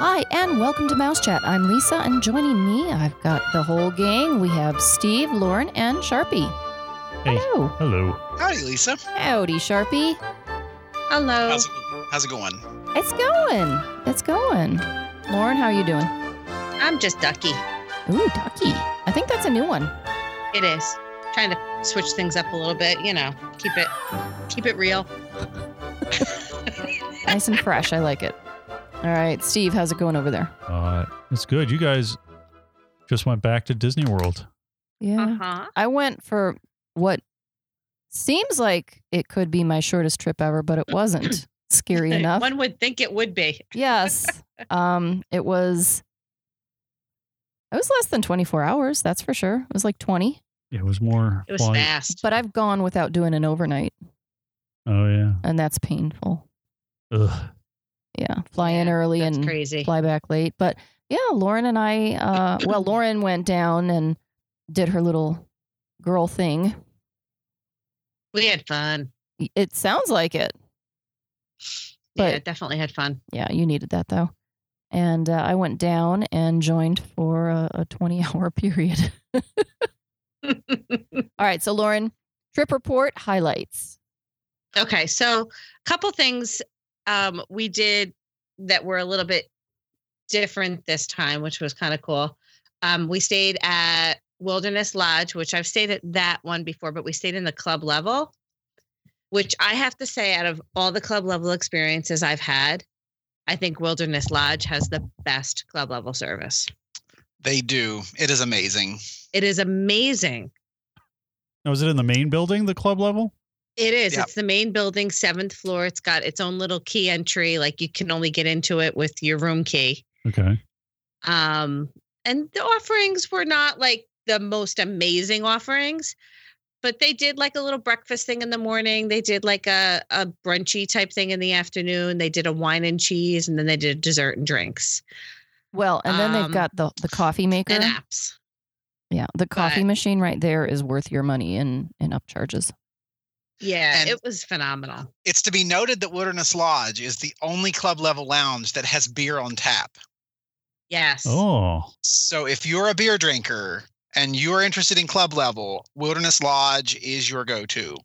Hi, and welcome to Mouse Chat. I'm Lisa, and joining me, I've got the whole gang. We have Steve, Lauren, and Sharpie. Hey. Hello. Hello. Howdy, Lisa. Howdy, Sharpie. Hello. How's it, how's it going? It's going. It's going. Lauren, how are you doing? I'm just Ducky. Ooh, Ducky. I think that's a new one. It is. Trying to switch things up a little bit, you know, keep it keep it real. Nice and fresh. I like it. All right, Steve, how's it going over there? Uh, it's good. You guys just went back to Disney World. Yeah. Uh-huh. I went for what seems like it could be my shortest trip ever, but it wasn't. Scary enough. One would think it would be. Yes. Um, it was it was less than 24 hours, that's for sure. It was like 20. It was more. It was flight- fast. But I've gone without doing an overnight, Oh yeah. and that's painful. Ugh. Yeah, fly in early and crazy. fly back late. But yeah, Lauren and I uh well, Lauren went down and did her little girl thing. We had fun. It sounds like it. yeah, definitely had fun. Yeah, you needed that though. And uh, I went down and joined for a, a 20 hour period. All right, so Lauren, trip report highlights. Okay, so a couple things um, we did that were a little bit different this time, which was kind of cool. Um, we stayed at Wilderness Lodge, which I've stayed at that one before, but we stayed in the club level, which I have to say, out of all the club level experiences I've had, I think Wilderness Lodge has the best club level service. They do. It is amazing. It is amazing. Now, was it in the main building, the club level? It is. Yep. It's the main building, seventh floor. It's got its own little key entry. Like you can only get into it with your room key. Okay. Um, and the offerings were not like the most amazing offerings, but they did like a little breakfast thing in the morning. They did like a, a brunchy type thing in the afternoon. They did a wine and cheese, and then they did dessert and drinks Well, and then they've Um, got the the coffee maker. and apps. yeah, the coffee but- machine right there is worth your money in in upcharges. Yeah, And- it was phenomenal. It's to be noted that Wilderness Lodge is the only club level lounge that has beer on tap. Yes. Oh. So if you're a beer drinker and you're interested in club level, Wilderness Lodge is your go-to.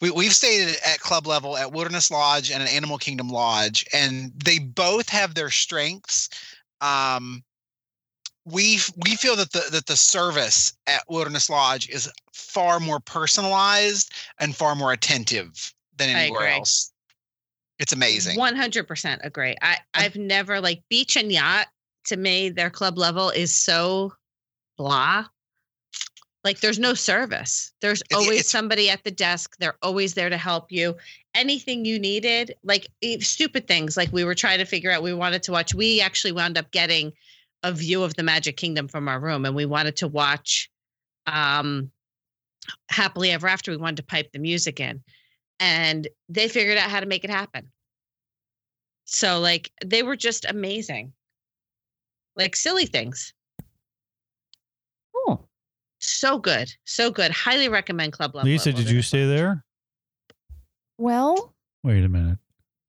We, we've stayed at club level at Wilderness Lodge and an Animal Kingdom Lodge, and they both have their strengths. Um, we we feel that the that the service at Wilderness Lodge is far more personalized and far more attentive than anywhere else. It's amazing. One hundred percent agree. I I've never like beach and yacht. To me, their club level is so blah. Like there's no service. There's always it's- somebody at the desk. They're always there to help you. Anything you needed, like stupid things, like we were trying to figure out. We wanted to watch. We actually wound up getting a view of the Magic Kingdom from our room, and we wanted to watch um happily ever after. We wanted to pipe the music in, and they figured out how to make it happen. So like they were just amazing. Like silly things. Oh, So good. So good. Highly recommend Club Level. Lisa, at did you stay there? well, Wait a minute.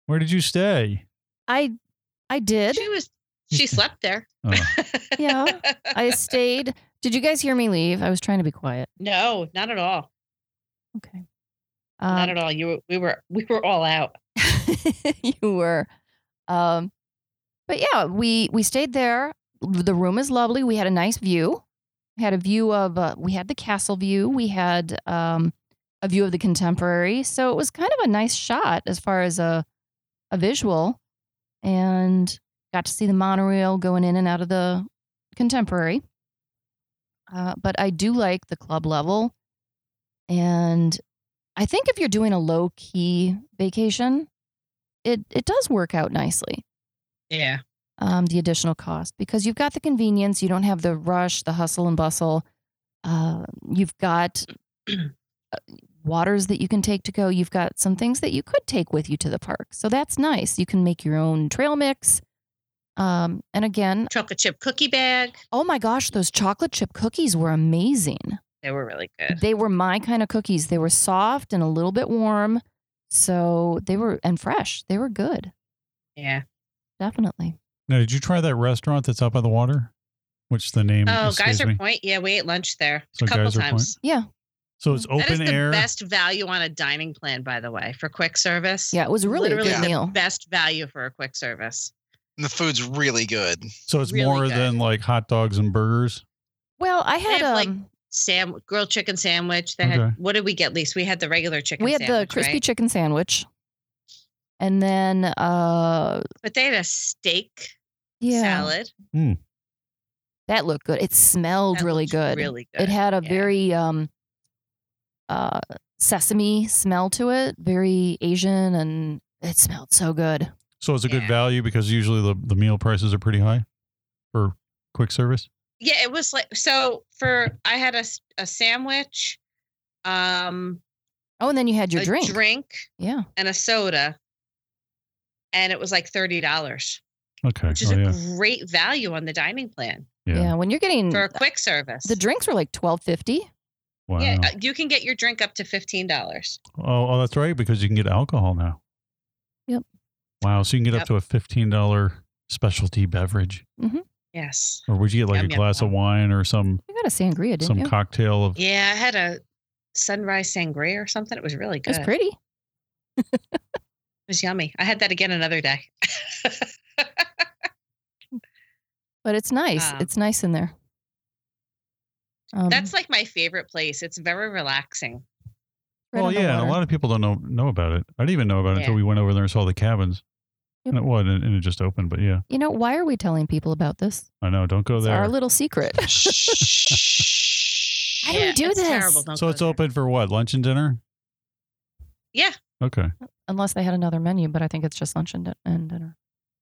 Where did you stay? I I did. She was You she slept there. Oh. Yeah, I stayed. Did you guys hear me leave? I was trying to be quiet. no, not at all. Okay. not Um, at all. You were we were we were all out. you were. Um, but yeah, we we stayed there. The room is lovely. We had a nice view. We had a view of uh, we had the castle view. We had um, a view of the contemporary. So it was kind of a nice shot as far as a a visual, and got to see the monorail going in and out of the contemporary. Uh, but I do like the club level, and I think if you're doing a low key vacation, it it does work out nicely. Yeah. Um, the additional cost because you've got the convenience, you don't have the rush, the hustle and bustle. Uh, you've got uh, waters that you can take to go. You've got some things that you could take with you to the park, so that's nice. You can make your own trail mix. Um, and again, Chocolate chip cookie bag. oh my gosh, those chocolate chip cookies were amazing. They were really good. They were my kind of cookies. They were soft and a little bit warm. So they were, and fresh. They were good. Yeah. Definitely. Now, did you try that restaurant that's out by the water? Which the name Oh, escapes Geyser me. Point. Yeah, we ate lunch there So a couple Geyser Point. times. Yeah. So it's That is open the air. best value on a dining plan, by the way, for quick service. Yeah, it was really Literally a good the meal. best value for a quick service. And the food's really good. So it's really more good. than like hot dogs and burgers. Well, I had have, like, um, Sam grilled chicken sandwich. They Okay. had what did we get? Least we had the regular chicken. we had the sandwich, crispy right? chicken sandwich, and then uh, but they had a steak yeah, salad. that looked good. It smelled That really looked good. Really good. It had a yeah. very um, uh, sesame smell to it, very Asian, and it smelled so good. So it's a good value because usually the, the meal prices are pretty high for quick service. yeah. It was like so for I had a, a sandwich, um, Oh, and then you had your a drink. drink Yeah, and a soda, and it was like thirty dollars, Okay. which is oh, a yeah. great value on the dining plan yeah. yeah. When you're getting for a quick service. the drinks were like twelve fifty. Wow. Yeah, uh, you can get your drink up to fifteen dollars. oh, oh, that's right because you can get alcohol now. Yep. Wow. So you can get up to a fifteen dollar specialty beverage, Yes. or would you get like Yum, a yum, glass of wine or some You got a sangria, didn't some you? cocktail of? Yeah, I had a sunrise sangria or something. It was really good. It's pretty. It was yummy. I had that again another day. But it's nice. Um, it's nice in there. Um, That's like my favorite place. It's very relaxing. right well, yeah, and a lot of people don't know know about it. I didn't even know about it until we went over there and saw the cabins, Yep. And it was and, and it just opened. But yeah, You know, why are we telling people about this? I know. Don't go It's there. our little secret. How do we do it's this? Terrible. Don't so go it's there. open for what? Lunch and dinner? Yeah. Okay. Unless they had another menu, but I think it's just lunch and, di- and dinner.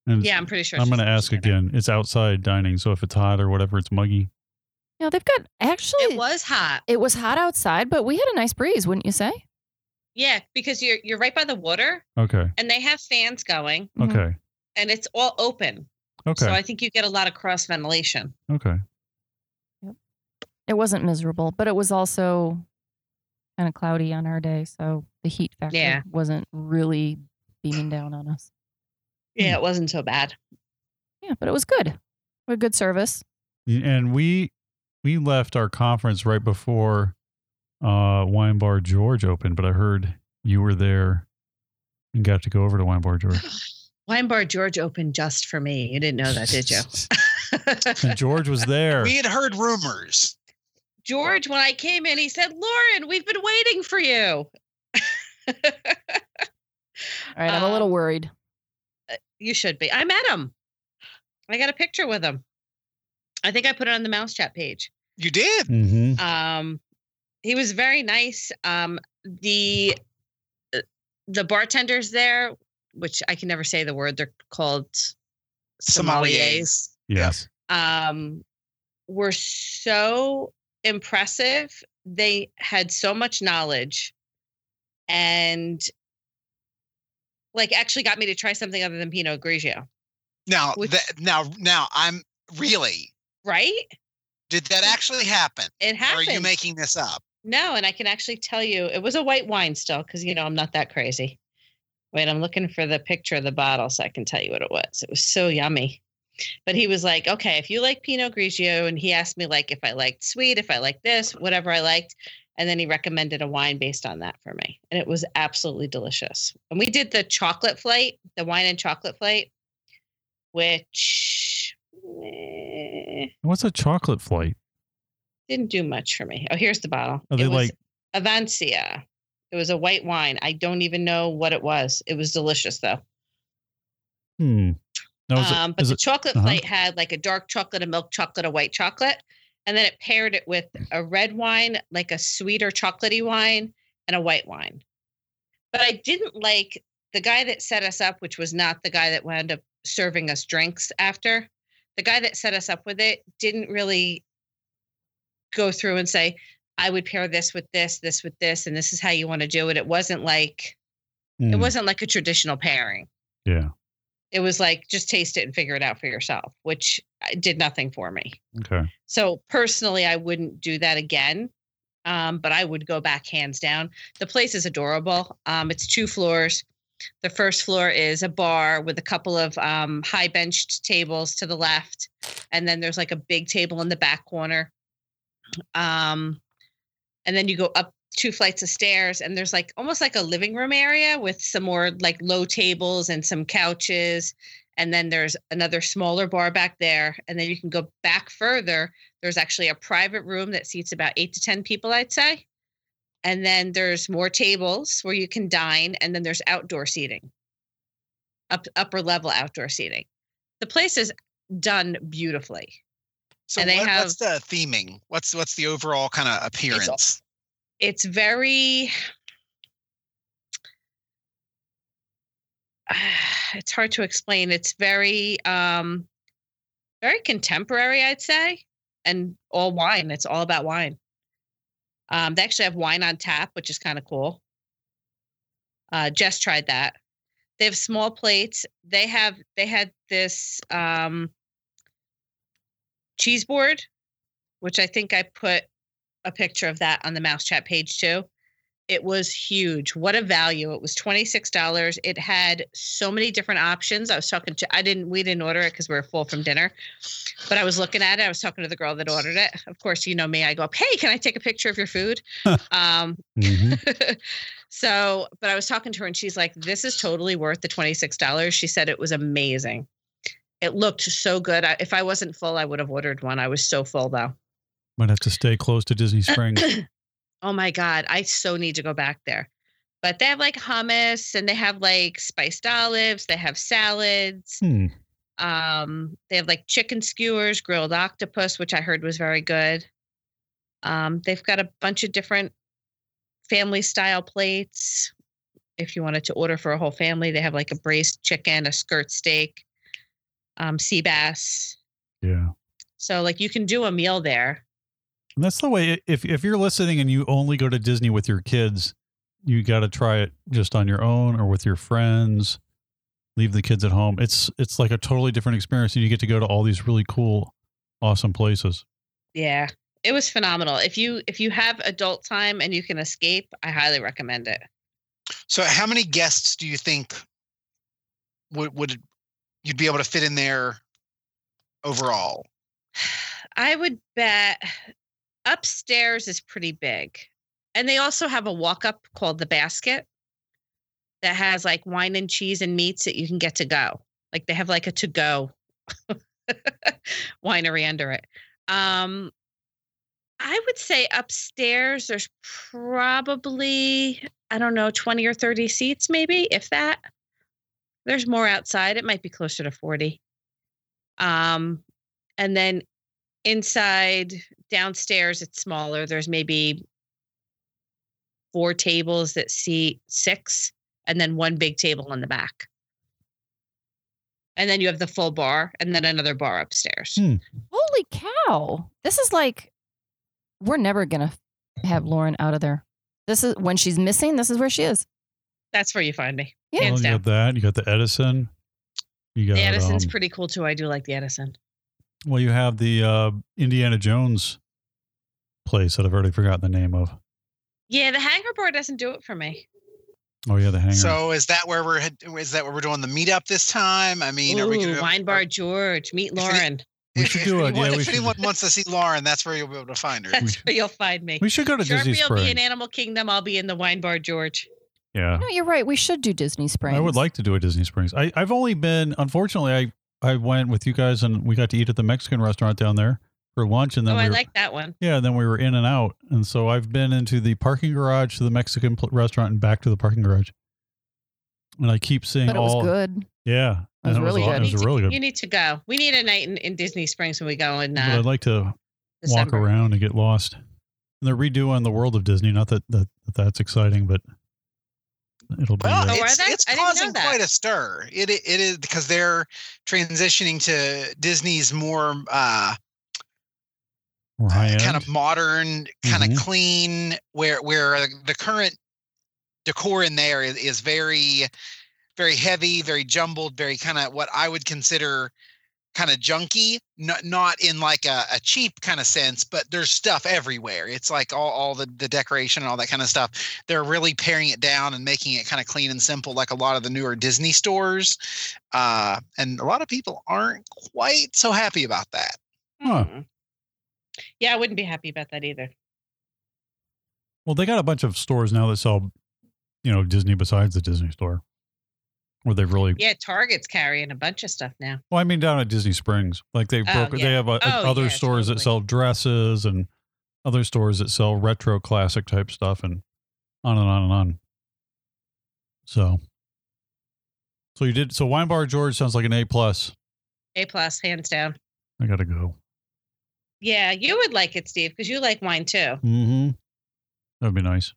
And Yeah, I'm pretty sure. I'm it's going to just ask lunch dinner. again. It's outside dining, so if it's hot or whatever, it's muggy. Yeah, they've got actually. It was hot. It was hot outside, but we had a nice breeze, wouldn't you say? Yeah, because you're you're right by the water, Okay. and they have fans going, Mhm. Okay. and it's all open. Okay. So I think you get a lot of cross ventilation. okay. It wasn't miserable, but it was also kind of cloudy on our day, so the heat factor Yeah. wasn't really beaming down on us. Yeah, it wasn't so bad. Yeah, but it was good. We had good service. And we we left our conference right before uh, Wine Bar George opened, but I heard you were there and got to go over to Wine Bar George. Wine Bar George opened just for me. You didn't know that, did you? and George was there. We had heard rumors. George, when I came in, he said, Lauren, we've been waiting for you. All right, I'm a little Um, worried. you should be. I met him. I got a picture with him. I think I put it on the mouse chat page. You did. hmm Um, he was very nice. Um, the uh, the bartenders there, which I can never say the word, they're called sommeliers. Yes. um, were so impressive. They had so much knowledge and like actually got me to try something other than Pinot Grigio, Now, Which- that, now, now, I'm really. right? Did that actually happen? It Or happened. are you making this up? No, and I can actually tell you it was a white wine still because you know I'm not that crazy. Wait, I'm looking for the picture of the bottle so I can tell you what it was. It was so yummy. But he was like, okay, if you like Pinot Grigio, and he asked me like if I liked sweet, if I liked this, whatever I liked, and then he recommended a wine based on that for me, and it was absolutely delicious. And we did the chocolate flight, the wine and chocolate flight, which What's a chocolate flight? Didn't do much for me. Oh, here's the bottle. Are they it was like- Avancia. It was a white wine. I don't even know what it was. It was delicious though. Hmm. It- um, but the it- chocolate uh-huh. plate had like a dark chocolate, a milk chocolate, a white chocolate, and then it paired it with a red wine, like a sweeter chocolatey wine, and a white wine. But I didn't like the guy that set us up, which was not the guy that wound up serving us drinks after. The guy that set us up with it didn't really go through and say, I would pair this with this, this with this, and this is how you want to do it. It wasn't like it Hmm. wasn't like a traditional pairing Yeah. it was like just taste it and figure it out for yourself which uh, did nothing for me Okay. so personally i wouldn't do that again um, but i would go back hands down the place is adorable um, it's two floors The first floor is a bar with a couple of um, high benched tables to the left, and then there's like a big table in the back corner. Um, and then you go up two flights of stairs, and there's like almost like a living room area with some more like low tables and some couches. And then there's another smaller bar back there. And then you can go back further. There's actually a private room that seats about eight to 10 people, I'd say. And then there's more tables where you can dine. And then there's outdoor seating, up, upper level outdoor seating. The place is done beautifully. So And they what, have- what's the theming? What's what's the overall kind of appearance? It's very, it's hard to explain. It's very, um, very contemporary, I'd say, and all wine. It's all about wine. Um, they actually have wine on tap, which is kind of cool. Uh, Jess tried that. They have small plates. They have they had this um, cheese board, which I think I put a picture of that on the mouse chat page too. It was huge. What a value. It was $26. It had so many different options. I was talking to I didn't we didn't order it because we were full from dinner. But I was looking at it. I was talking to the girl that ordered it. Of course, you know me. I go up, hey, can I take a picture of your food? um, Mhm. so, but I was talking to her and she's like, this is totally worth the $26. She said it was amazing. It looked so good. I, if I wasn't full, I would have ordered one. I was so full though. Might have to stay close to Disney Springs. oh my God. I so need to go back there. But they have like hummus and they have like spiced olives, they have salads. Hmm. Um, they have like chicken skewers, grilled octopus, which I heard was very good. Um, they've got a bunch of different family style plates. If you wanted to order for a whole family, they have like a braised chicken, a skirt steak, um, sea bass. Yeah. So like you can do a meal there. And that's the way if if you're listening and you only go to Disney with your kids, you got to try it just on your own or with your friends. Leave the kids at home. It's it's like a totally different experience and you get to go to all these really cool awesome places. Yeah. It was phenomenal. If you if you have adult time and you can escape, I highly recommend it. So how many guests do you think would would you'd be able to fit in there overall? I would bet upstairs is pretty big. And they also have a walk up called the basket that has like wine and cheese and meats that you can get to go. Like they have like a to go winery under it. Um I would say upstairs there's probably I don't know 20 or 30 seats maybe if that. There's more outside. It might be closer to 40. Um and then inside downstairs it's smaller there's maybe four tables that seat six and then one big table in the back and then you have the full bar and then another bar upstairs Hmm. Holy cow. This is like, we're never going to have Lauren out of there. This is when she's missing, this is where she is. That's where you find me Yeah. Well, you got that. You got the Edison. You got the edison's um, pretty cool too i do like the edison well, you have the uh, Indiana Jones place that I've already forgotten the name of. yeah the hangar bar doesn't do it for me Oh yeah, the hangar. So is that where we're is that where we're doing the meetup this time? I mean, are we Ooh, going wine bar george meet lauren We should do it. Yeah, we if should. anyone wants to see Lauren, that's where you'll be able to find her. that's where you'll find me we should go to Disney Sharpie will be in Animal Kingdom. I'll be in the Wine Bar George. Yeah. No, you're right. We should do Disney Springs. I would like to do a Disney Springs. I, I've only been, unfortunately, I, I went with you guys and we got to eat at the Mexican restaurant down there for lunch. And then Oh, we I were, like that one. yeah, and then we were in and out. And so I've been into the parking garage to the Mexican pl- restaurant and back to the parking garage. And I keep seeing But it was good. yeah, It was and really all- good. It You was need really to, good. You need to go. We need a night in, in Disney Springs when we go in but uh, I'd like to December. walk around and get lost. And they're redoing the world of Disney. Not that, that, that that's exciting, but it'll be. Well, uh, Oh, it's, they? it's I didn't know causing that. quite a stir. It it is because they're transitioning to Disney's more uh, more high end. kind of modern, kind Mhm. of clean, where where the current decor in there is, is very very heavy, very jumbled, very kind of what I would consider kind of junky, not not in like a, a cheap kind of sense, but there's stuff everywhere. It's like all, all the, the decoration and all that kind of stuff. They're really paring it down and making it kind of clean and simple, like a lot of the newer Disney stores. Uh, and a lot of people aren't quite so happy about that. Huh. Mm. Yeah, I wouldn't be happy about that either. Well, they got a bunch of stores now that sell, you know, Disney besides the Disney store, where they've really. Yeah, Target's carrying a bunch of stuff now. Well, I mean, down at Disney Springs, like they Oh, broke. They yeah. have uh, Oh, other yeah, stores that sell dresses and other stores that sell retro classic type stuff, and on and on and on. So, so you did. So Wine Bar George sounds like an A plus. A plus, hands down. I gotta go. Yeah, you would like it, Steve, because you like wine too. Mm-hmm. That'd be nice.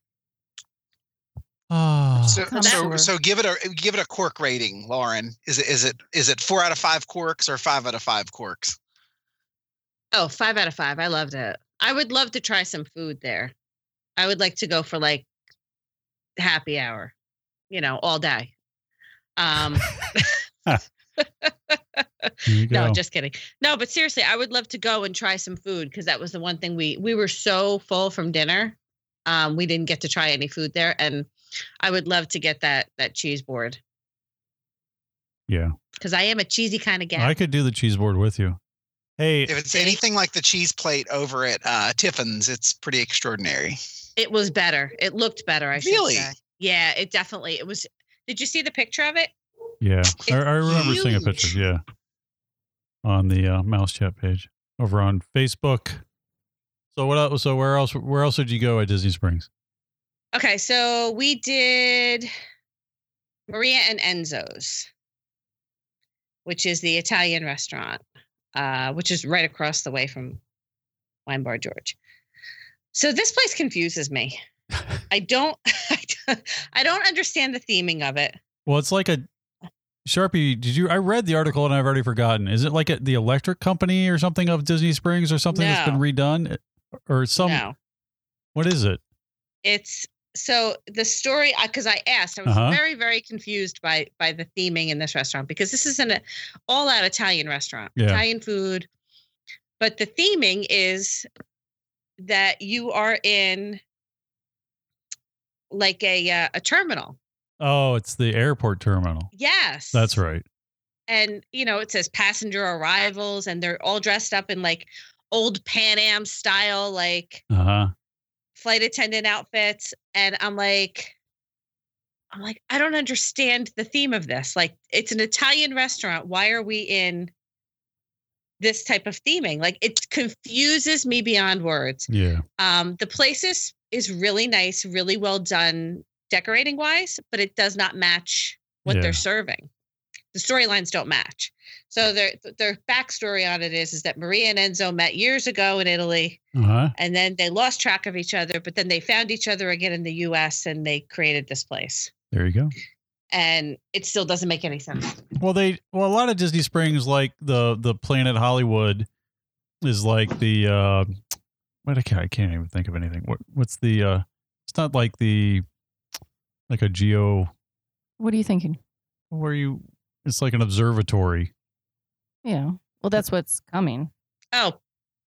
Ah, So, so, sure. so give it a give it a cork rating, Lauren. Is it is it is it four out of five corks or five out of five corks? Oh, five out of five. I loved it. I would love to try some food there. I would like to go for like happy hour, you know, all day. Um, there you go. no, just kidding. No, but seriously, I would love to go and try some food because that was the one thing we we were so full from dinner. Um, we didn't get to try any food there, and I would love to get that that cheese board yeah, because I am a cheesy kind of guy. I could do the cheese board with you. Hey, If it's anything like the cheese plate over at uh, Tiffin's, it's pretty extraordinary. It was better. It looked better. I should Really? say. Yeah, it definitely. It was. Did you see the picture of it? Yeah, I, I remember seeing a picture. Yeah, on the uh, mouse chat page over on Facebook. So what else? So where else? Where else did you go at Disney Springs? Okay, so we did Maria and Enzo's, which is the Italian restaurant, uh, which is right across the way from Wine Bar George. So this place confuses me. I don't, I don't understand the theming of it. Well, it's like a Sharpie. Did you? I read the article and I've already forgotten. Is it like a, the electric company or something of Disney Springs or something that's been redone, or some? no, What is it? it's so the story because I asked, I was Uh-huh. very, very confused by by the theming in this restaurant because this is an all out Italian restaurant, Yeah. Italian food, but the theming is that you are in like a uh, a terminal. Oh, it's the airport terminal. Yes, That's right. and you know it says passenger arrivals, and they're all dressed up in like old Pan Am style, like Uh huh. Flight attendant outfits and i'm like i'm like i don't understand the theme of this like it's an italian restaurant why are we in this type of theming like it confuses me beyond words Yeah. um the place is is really nice really well done decorating wise but it does not match what Yeah. they're serving the storylines don't match so their their backstory on it is is that maria and enzo met years ago in italy Uh huh. and then they lost track of each other but then they found each other again in the US and they created this place There you go. and it still doesn't make any sense Well, they well a lot of Disney Springs, like the the Planet Hollywood, is like the uh, what I can't I can't even think of anything. What what's the uh? It's not like the like a geo What are you thinking? where you. It's like an observatory. Yeah. Well, that's what's coming. oh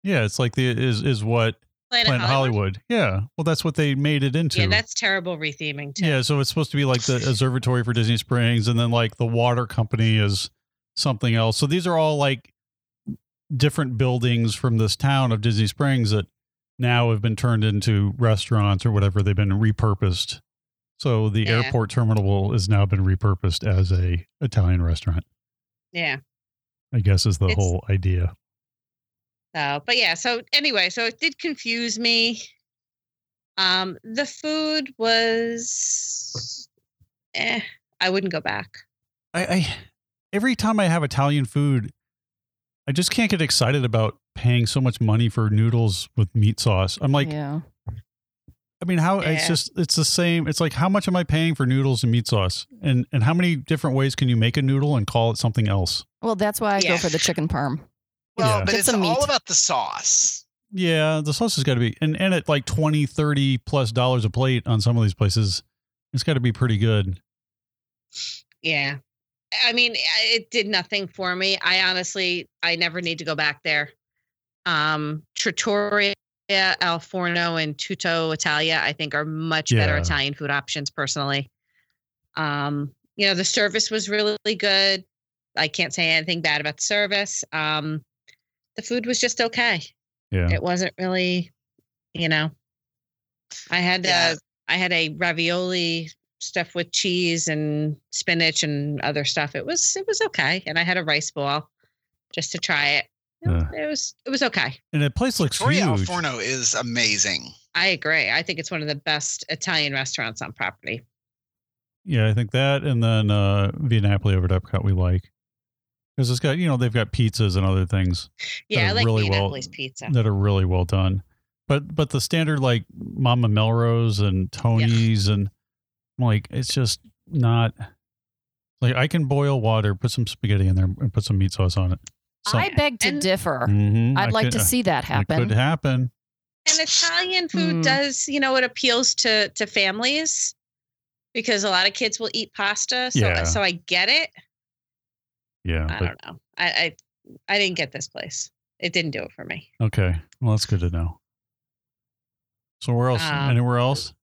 Yeah, it's like the is is what planet, Planet hollywood? Hollywood. Yeah, well that's what they made it into. yeah that's terrible retheming too Yeah, so it's supposed to be like the observatory for Disney Springs, and then like the water company is something else. So these are all like different buildings from this town of Disney Springs that now have been turned into restaurants or whatever. They've been repurposed. So the Yeah. airport terminal has now been repurposed as a Italian restaurant. yeah I guess is the It's- whole idea. so but yeah so anyway so it did confuse me um the food was eh i wouldn't go back I, I every time I have Italian food, I just can't get excited about paying so much money for noodles with meat sauce. I'm like, yeah. I mean, how it's just it's the same. It's like how much am I paying for noodles and meat sauce, and and how many different ways can you make a noodle and call it something else? Well, that's why I Yeah. go for the chicken parm. Well, Yeah. but Get it's some all meat. about the sauce. Yeah, the sauce has got to be, and and at like 20 30 plus dollars a plate on some of these places, it's got to be pretty good. yeah I mean, it did nothing for me. I honestly, I never need to go back there. Um, Trattoria, Al Forno, and Tutto Italia, I think, are much better Italian food options. Personally, um, you know, the service was really good. I can't say anything bad about the service. Um, the food was just okay. Yeah. It wasn't really, you know. I had Yeah. uh, I had a ravioli stuff with cheese and spinach and other stuff. It was it was okay, and I had a rice ball just to try it. It, it was it was okay. And the place looks Trattoria Al huge. Forno is amazing. I agree. I think it's one of the best Italian restaurants on property. Yeah, I think that and then uh Via Napoli over at Epcot we like. Because it's got, you know, they've got pizzas and other things Yeah, I are like really really well- Napoli's pizza. that are really well done. But but the standard like Mama Melrose and Tony's and like it's just not like I can boil water, put some spaghetti in there and put some meat sauce on it. So, I beg to And- differ. Mhm, I'd I like could- to see that It happen. could happen. And Italian food Hmm. does, you know, it appeals to to families because a lot of kids will eat pasta. So Yeah. so I get it. Yeah. I but- don't know. I, I I didn't get this place. It didn't do it for me. okay. Well, that's good to know. So where else? Um, Anywhere else?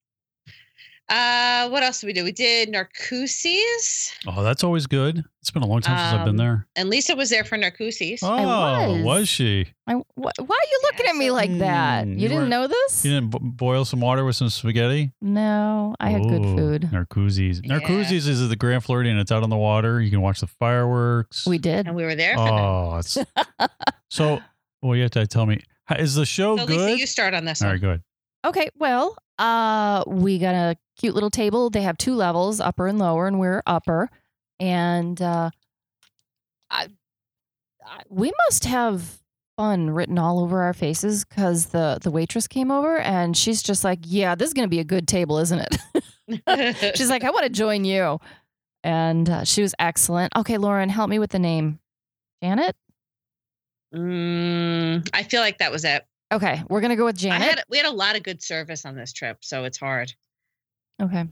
Uh, what else did we do? We did Narcoossee's, Oh, that's always good. It's been a long time since I've been um, there. and Lisa was there for Narcoossee's. Oh, was. was. she? I, wh- why are you looking Yeah, at me so- like that? Mm, You you didn't know this? You didn't b- boil some water with some spaghetti? No, I had good Ooh, food. Narcoossee's. Yeah. Narcoossee's is the Grand Floridian. It's out on the water. You can watch the fireworks. We did. and we were there for. Oh, it's so. Well, you have to tell me. Is the show So good? Lisa, you start on this All one. right, good. Okay, well, uh, we got a cute little table. They have two levels, upper and lower, and we're upper. And uh, I, I, we must have fun written all over our faces because the the waitress came over and she's just like, "Yeah, this is gonna be a good table, isn't it?" she's like, "I want to join you," and uh, she was excellent. Okay, Lauren, help me with the name. Janet. mm, I feel like that was it. Okay, we're gonna go with I Janet. had we had a lot of good service on this trip, so it's hard. Okay.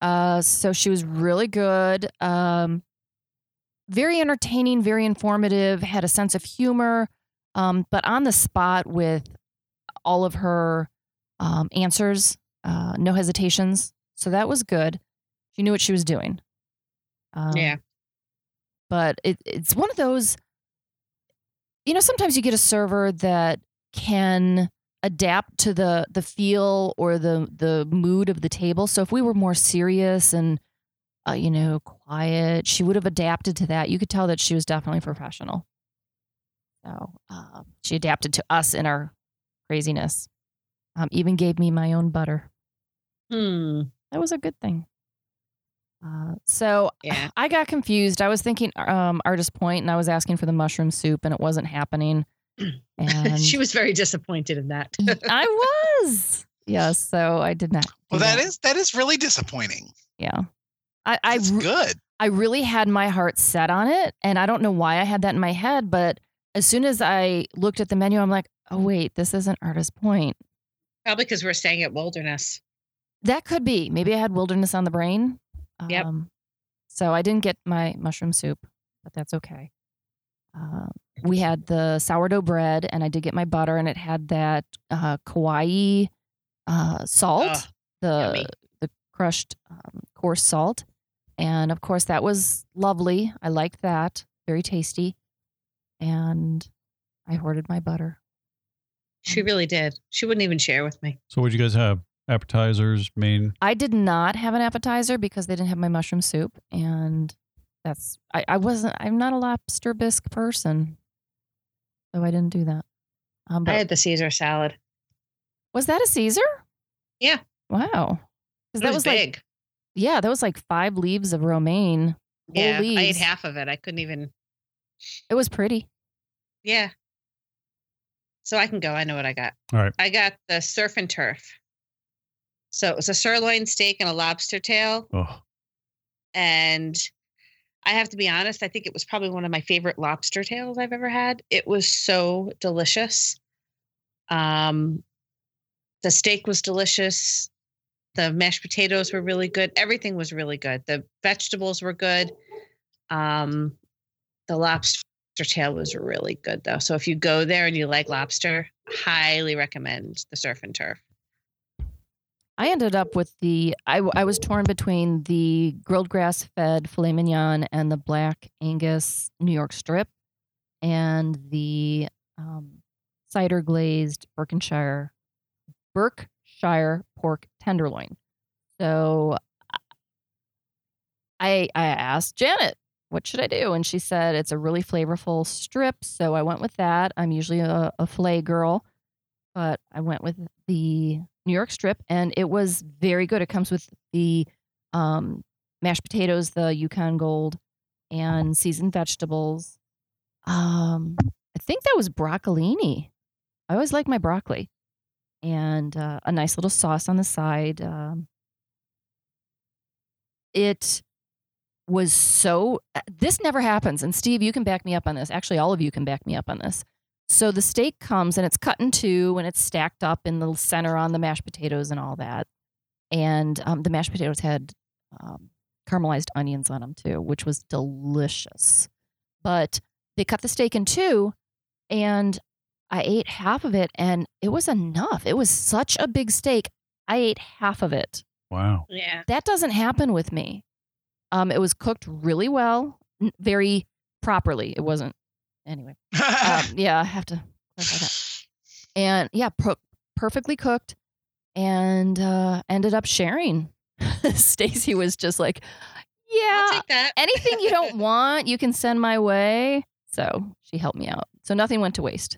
Uh, so she was really good. Um, very entertaining, very informative, had a sense of humor, um, but on the spot with all of her um, answers, uh, no hesitations. So that was good. She knew what she was doing. Um, yeah. but it, it's one of those you know sometimes you get a server that can adapt to the the feel or the the mood of the table so if we were more serious and uh, you know quiet she would have adapted to that you could tell that she was definitely professional so uh, she adapted to us in our craziness um, even gave me my own butter Hmm. that was a good thing uh, so Yeah. I got confused. I was thinking um, Artist Point, and I was asking for the mushroom soup, and it wasn't happening. And she was very disappointed in that. I was. Yes. So I did not. do Well, that is that is really disappointing. Yeah. I I, It's re- good. I really had my heart set on it, and I don't know why I had that in my head, but as soon as I looked at the menu, I'm like, oh wait, this isn't Artist Point. Probably because we're staying at Wilderness. That could be. Maybe I had wilderness on the brain. Yep. Um, so I didn't get my mushroom soup, but that's okay. Uh, we had the sourdough bread, and I did get my butter, and it had that uh, kawaii uh, salt, Ugh, the yummy. the crushed um, coarse salt, and of course that was lovely. I liked that, very tasty, and I hoarded my butter. She really did. She wouldn't even share with me. So, what'd you guys have? Appetizers, main. I did not have an appetizer because they didn't have my mushroom soup, and that's I, I wasn't. I'm not a lobster bisque person, so I didn't do that. Um, but I had the Caesar salad. was that a Caesar? Yeah. Wow. It Because that was, was like big. yeah, that was like five leaves of romaine. Whole yeah, I ate half of it. I couldn't even. It was pretty. Yeah. So I can go. I know what I got. All right. I got the surf and turf. So it was a sirloin steak and a lobster tail. Oh, And I have to be honest, I think it was probably one of my favorite lobster tails I've ever had. It was so delicious. Um, the steak was delicious. The mashed potatoes were really good. Everything was really good. The vegetables were good. Um, the lobster tail was really good though. So if you go there and you like lobster, highly recommend the surf and turf. I ended up with the I was torn between the grilled grass fed filet mignon and the black Angus New York strip and the um, cider glazed Berkshire Berkshire pork tenderloin. So I I asked Janet, what should I do? And she said it's a really flavorful strip, so I went with that. I'm usually a, a filet girl, but I went with the New York strip, and it was very good. It comes with the um, mashed potatoes, the Yukon Gold, and seasoned vegetables. Um, I think that was broccolini. I always like my broccoli, and uh, a nice little sauce on the side. Um, it was so. uh, This never happens, and Steve, you can back me up on this. Actually, all of you can back me up on this. So the steak comes and it's cut in two and it's stacked up in the center on the mashed potatoes and all that. And um, the mashed potatoes had um, caramelized onions on them too, which was delicious. But they cut the steak in two and I ate half of it and it was enough. It was such a big steak. I ate half of it. Wow. Yeah. That doesn't happen with me. Um, it was cooked really well, very properly. It wasn't, anyway um, yeah, I have to clarify that. And yeah, pro- perfectly cooked, and uh, ended up sharing. Stacy was just like, I'll "Yeah, take that. anything you don't want, you can send my way." So she helped me out. So nothing went to waste.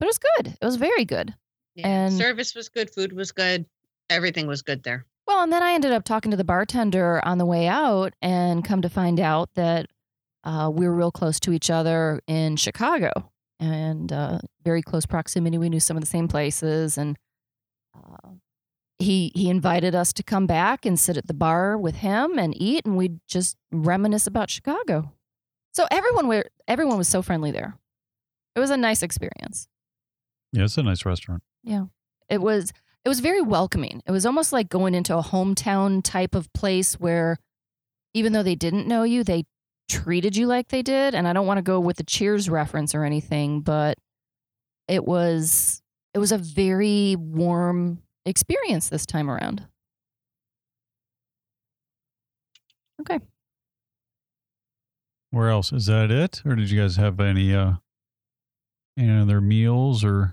But it was good. It was very good. Yeah. and- Service was good. Food was good. Everything was good there. Well, and then I ended up talking to the bartender on the way out, and come to find out that uh, we were real close to each other in Chicago, and uh, very close proximity. We knew some of the same places, and uh, he he invited us to come back and sit at the bar with him and eat, and we'd just reminisce about Chicago. So everyone were everyone was so friendly there. It was a nice experience. Yeah, it's a nice restaurant. Yeah, it was it was very welcoming. It was almost like going into a hometown type of place where even though they didn't know you, they treated you like they did. And I don't want to go with the Cheers reference or anything, but it was it was a very warm experience this time around. Okay. Where else? Is that it? Or did you guys have any uh any other meals or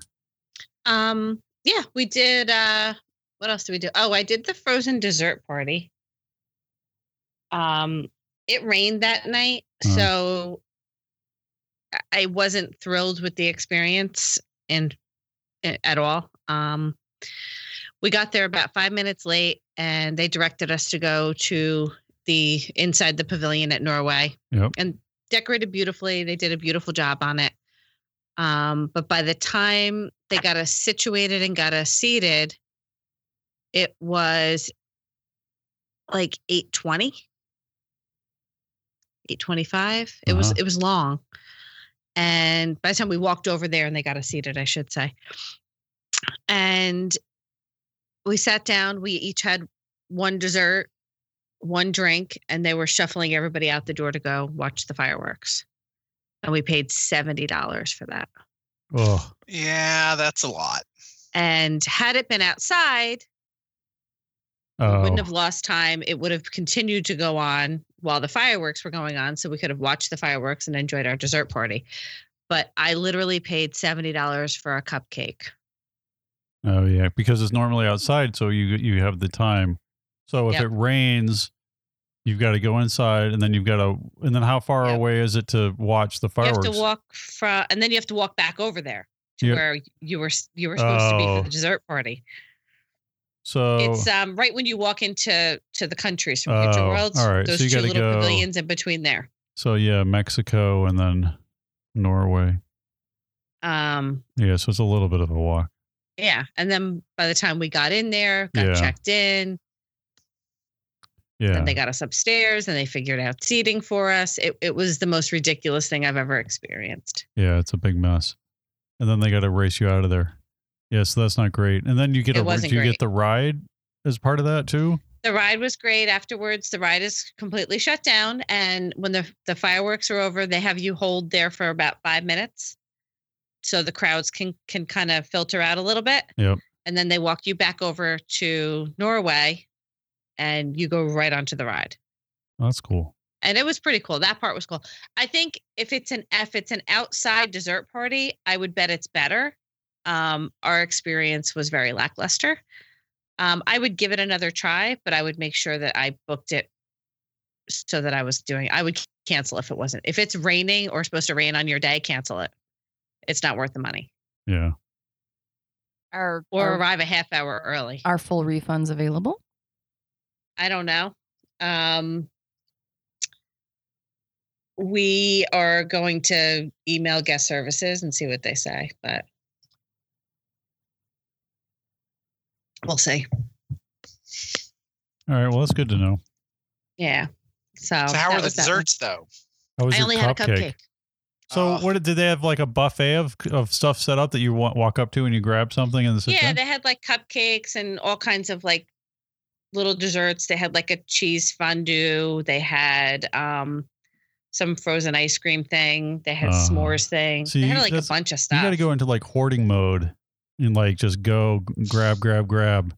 Um, yeah, we did uh what else did we do? Oh, I did the frozen dessert party. Um, it rained that night, Uh-huh. so I- wasn't thrilled with the experience and at all. Um we got there about five minutes late and they directed us to go to the inside the pavilion at Norway Yep. and decorated beautifully. They did a beautiful job on it. Um, but by the time they got us situated and got us seated, it was like 820 825 it was Uh-huh. it was long. And by the time we walked over there and they got us seated i should say. And we sat down we each had one dessert one drink and they were shuffling everybody out the door to go watch the fireworks. And we paid $70 for that. Oh yeah, that's a lot. and had it been outside we oh. wouldn't have lost time. It would have continued to go on while the fireworks were going on so we could have watched the fireworks and enjoyed our dessert party but i literally paid $70 for a cupcake oh yeah because it's normally outside so you you have the time. So if Yep. it rains you've got to go inside and then you've got to and then how far Yep. away is it to watch the you fireworks? have to walk from and then you have to walk back over there to Yep. where you were you were supposed to be Oh. for the dessert party so it's um right when you walk into to the countries from future Oh, worlds all right. So those you two little go- pavilions in between there so yeah, Mexico and then Norway. um Yeah, so it's a little bit of a walk. yeah and then by the time we got in there got Yeah. checked in Yeah. and they got us upstairs and they figured out seating for us it, it was the most ridiculous thing i've ever experienced Yeah, it's a big mess. And then they got to race you out of there. Yeah, so that's not great. And then you get It a you great. get the ride as part of that too? the ride was great afterwards the ride is completely shut down and when the, the fireworks are over they have you hold there for about five minutes so the crowds can can kind of filter out a little bit Yep. and then they walk you back over to norway and you go right onto the ride That's cool. and it was pretty cool that part was cool i think if it's an if it's an outside dessert party i would bet it's better um our experience was very lackluster um i would give it another try but i would make sure that i booked it so that i was doing i would cancel if it wasn't if it's raining or supposed to rain on your day cancel it it's not worth the money Yeah. Are or are, arrive a half hour early are full refunds available? I don't know. Um, we are going to email guest services and see what they say, but we'll see. All right. Well, that's good to know. Yeah. So, So how that are the was one. desserts though? How was I your only had a cupcake. So, Oh. what did, did they have like a buffet of of stuff set up that you wa- walk up to and you grab something and sit Yeah, down? they had like cupcakes and all kinds of like little desserts. They had like a cheese fondue. They had um some frozen ice cream thing. They had Uh, s'mores thing. see, they had like a bunch of stuff you stuff. got to go into like hoarding mode and like just go grab, grab, grab.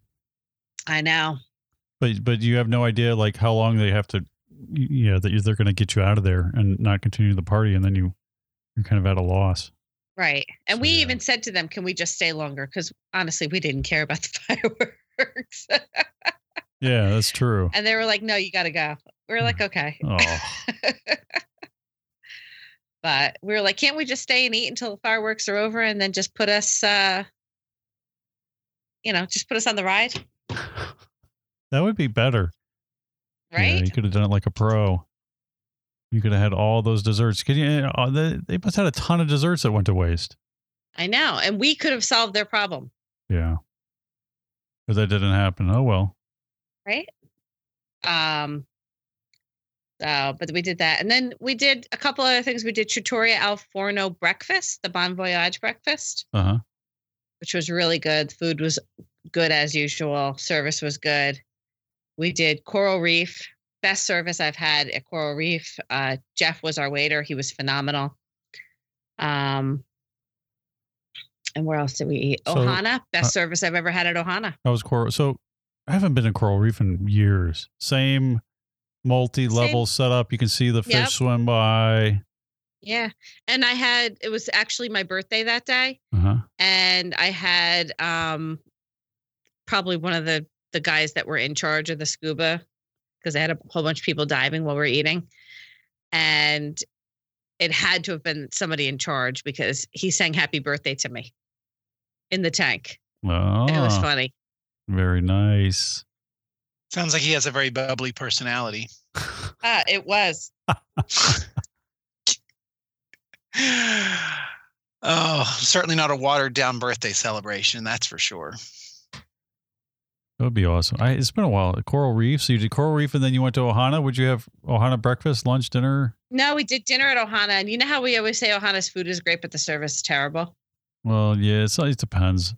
I know. But but you have no idea like how long they have to, y- yeah, that they're going to get you out of there and not continue the party, and then you you're kind of at a loss. Right. And So, we yeah. even said to them, can we just stay longer? Because honestly, we didn't care about the fireworks. Yeah, that's true. and they were like, no, you got to go. We are like, okay. Oh, but we were like, can't we just stay and eat until the fireworks are over and then just put us, uh, you know, just put us on the ride? that would be better. Yeah, Right. you could have done it like a pro. You could have had all those desserts. Could you? Uh, they, they must have had a ton of desserts that went to waste. I know. And we could have solved their problem. Yeah, but that didn't happen. Oh well. Right. Um, so, but we did that. And then we did a couple other things. We did Trattoria Al Forno breakfast, the Bon Voyage breakfast. Uh huh. Which was really good. Food was good as usual. Service was good. We did Coral Reef, best service I've had at Coral Reef. Uh, Jeff was our waiter. He was phenomenal. Um, and where else did we eat? So, Ohana, best uh, service I've ever had at Ohana. That was coral. So I haven't been to Coral Reef in years. Same multi-level setup. You can see the fish Yep. swim by. Yeah, and I had it was actually my birthday that day, Uh huh. and I had um probably one of the the guys that were in charge of the scuba because I had a whole bunch of people diving while we are eating, and it had to have been somebody in charge because he sang "Happy Birthday" to me in the tank. Oh, And it was funny. very nice. Sounds like he has a very bubbly personality. Ah, it was. certainly not a watered down birthday celebration, that's for sure. That would be awesome. I, it's been a while. Coral Reef. So you did Coral Reef, and then you went to Ohana. Would you have Ohana breakfast, lunch, dinner? No, we did dinner at Ohana, and you know how we always say Ohana's food is great, but the service is terrible. Well, yeah, it's, it depends.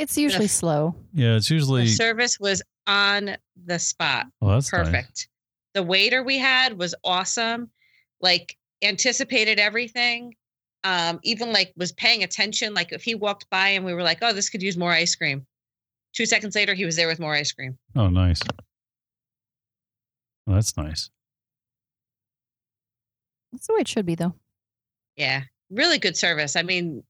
It's usually Yes. slow. Yeah, it's usually. The service was on the spot. well, that's nice. perfect. The waiter we had was awesome. Like anticipated everything. Um, even like was paying attention. Like if he walked by and we were like, "Oh, this could use more ice cream." Two seconds later, he was there with more ice cream. Oh, nice. Well, that's nice. That's the way it should be, though. Yeah, really good service. I mean,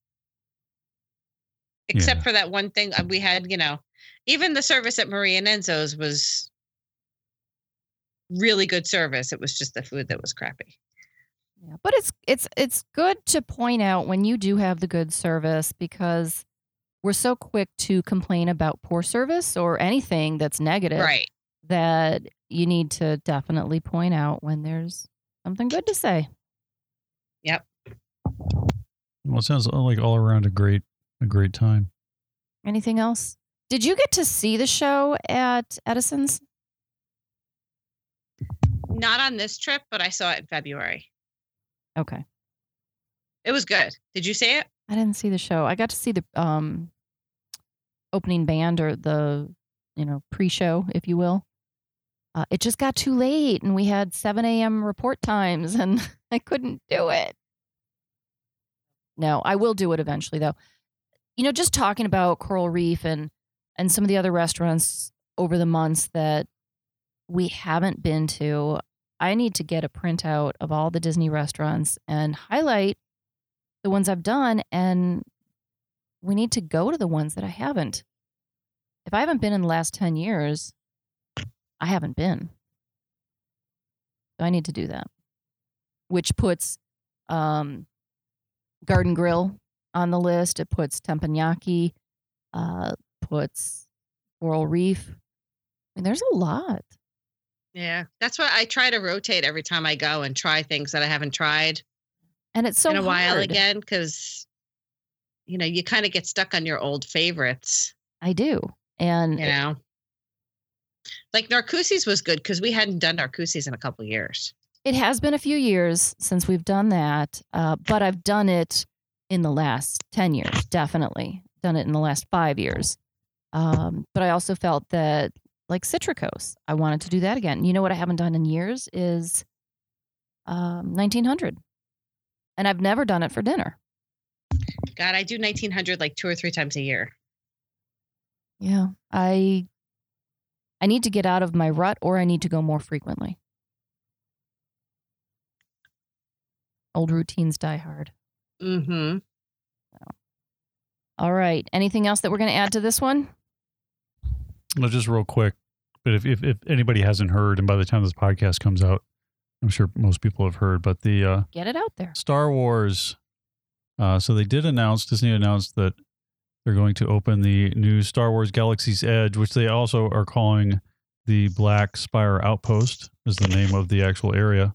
except Yeah. for that one thing uh, we had, you know, even the service at Maria and Enzo's was really good service. It was just the food that was crappy. Yeah, but it's it's it's good to point out when you do have the good service because we're so quick to complain about poor service or anything that's negative Right. that you need to definitely point out when there's something good to say. Yep. Well, it sounds like all around a great, a great time. Anything else? Did you get to see the show at Edison's? Not on this trip, but I saw it in February. Okay. It was good. Did you see it? I didn't see the show. I got to see the um opening band or the you know pre-show, if you will. uh, it just got too late and we had 7 a.m. report times and I couldn't do it. No, I will do it eventually though. You know, just talking about Coral Reef and and some of the other restaurants over the months that we haven't been to, I need to get a printout of all the Disney restaurants and highlight the ones I've done and we need to go to the ones that I haven't. If I haven't been in the last 10 years, I haven't been. So I need to do that. Which puts um, Garden Grill on the list. It puts Teppanyaki, uh, puts Coral Reef. I mean, there's a lot. Yeah, that's why I try to rotate every time I go and try things that I haven't tried And it's so in a while again because you know you kind of get stuck on your old favorites. I do. And You know, like Narcoossee's was good because we hadn't done Narcoossee's in a couple years. It has been a few years since we've done that, uh, but I've done it in the last 10 years, definitely. Done it in the last five years. Um, but I also felt that, like Citricos, I wanted to do that again. You know what I haven't done in years is um, 1900. And I've never done it for dinner. God, I do 1900 like two or three times a year. Yeah. I I need to get out of my rut or I need to go more frequently. Old routines die hard. Mm-hmm. All right. Anything else that we're going to add to this one? Well, just real quick, but if, if if anybody hasn't heard, and by the time this podcast comes out, I'm sure most people have heard. But the uh, Get it out there. Star Wars. Uh, so they did announce Disney announced that they're going to open the new Star Wars Galaxy's Edge, which they also are calling the Black Spire Outpost, is the name of the actual area.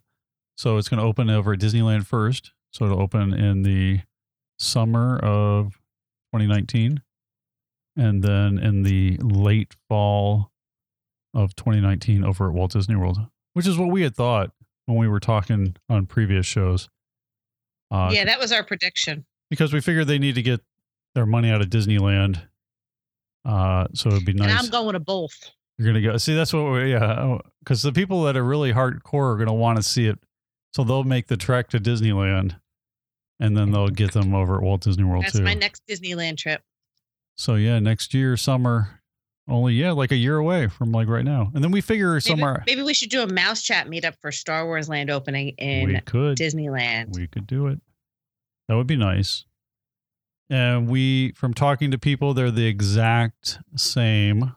So it's going to open over at Disneyland first. So it'll open in the summer of 2019, and then in the late fall of 2019 over at Walt Disney World, which is what we had thought when we were talking on previous shows. Uh, yeah, that was our prediction. because we figured they need to get their money out of Disneyland. Uh, so it'd be And nice. I'm going to both. You're gonna go see. That's what. We, yeah, because the people that are really hardcore are gonna want to see it, so they'll make the trek to Disneyland, and then they'll get them over at Walt Disney World That's too. my next Disneyland trip. so yeah, next year summer, only yeah, like a year away from like right now, and then we figure Maybe, somewhere maybe we should do a mouse chat meetup for Star Wars Land opening in we could Disneyland. we could do it. That would be nice. And we, from talking to people, they're the exact same.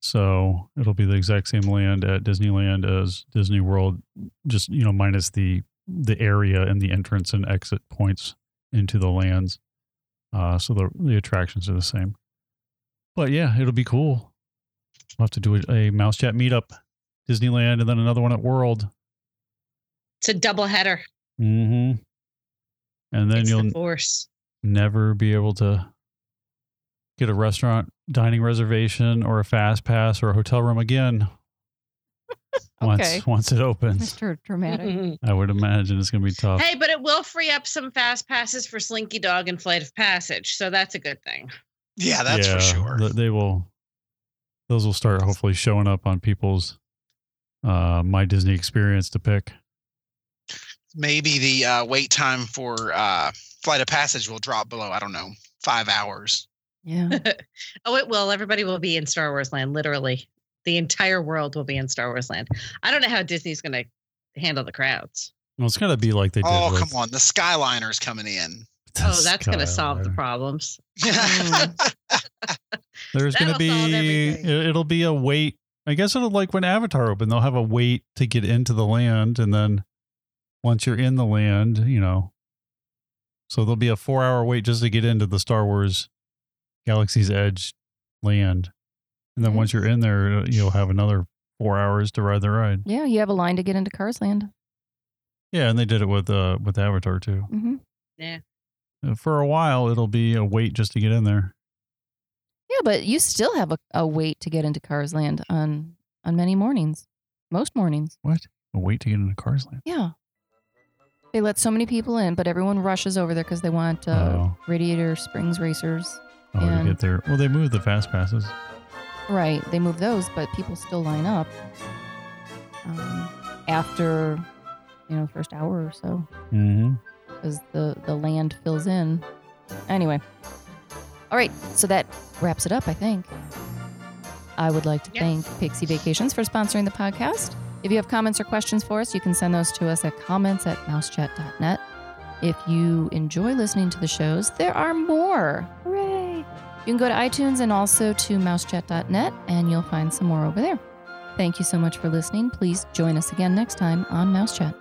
So it'll be the exact same land at Disneyland as Disney World, just you know, minus the the area and the entrance and exit points into the lands. Uh, so the the attractions are the same. But yeah, it'll be cool. We'll have to do a, a mouse chat meetup, Disneyland, and then another one at World. It's a double header. Mm-hmm. And then it's you'll the force. never be able to get a restaurant dining reservation or a fast pass or a hotel room again once Okay. once it opens. Mr. Dramatic. I would imagine it's going to be tough. hey, but it will free up some fast passes for Slinky Dog and Flight of Passage, so that's a good thing. Yeah, that's Yeah, for sure. They will. Those will start hopefully showing up on people's uh, my Disney experience to pick. Maybe the uh, wait time for uh, Flight of Passage will drop below, I don't know, five hours. Yeah. Oh, it will. Everybody will be in Star Wars Land, literally. The entire world will be in Star Wars Land. I don't know how Disney's going to handle the crowds. Well, it's going to be like they did. Oh, with come on. The Skyliner's coming in. The Oh, that's going to solve the problems. There's going to be it- it'll be a wait. I guess it'll like when Avatar opened, they'll have a wait to get into the land, and then once you're in the land, you know, so there'll be a four hour wait just to get into the Star Wars Galaxy's Edge land, and then once you're in there, you'll have another four hours to ride the ride. yeah. You have a line to get into Cars Land. Yeah, and they did it with uh with Avatar too. hmm Uh, For a while, it'll be a wait just to get in there. Yeah, but you still have a, a wait to get into Cars Land on on many mornings. Most mornings. What? A wait to get into Cars Land? Yeah. They let so many people in, but everyone rushes over there because they want uh, Oh. Radiator Springs racers. Oh, to And- get there. Well, they moved the fast passes. Right. They move those, but people still line up um, after, you know, first hour or so Mm-hmm. Because the, the land fills in. Anyway. All right. So that wraps it up, I think. I would like to Yeah. thank Pixie Vacations for sponsoring the podcast. If you have comments or questions for us, you can send those to us at comments at mousechat.net. If you enjoy listening to the shows, there are more. Hooray! You can go to iTunes and also to mousechat.net, and you'll find some more over there. Thank you so much for listening. Please join us again next time on Mouse Chat.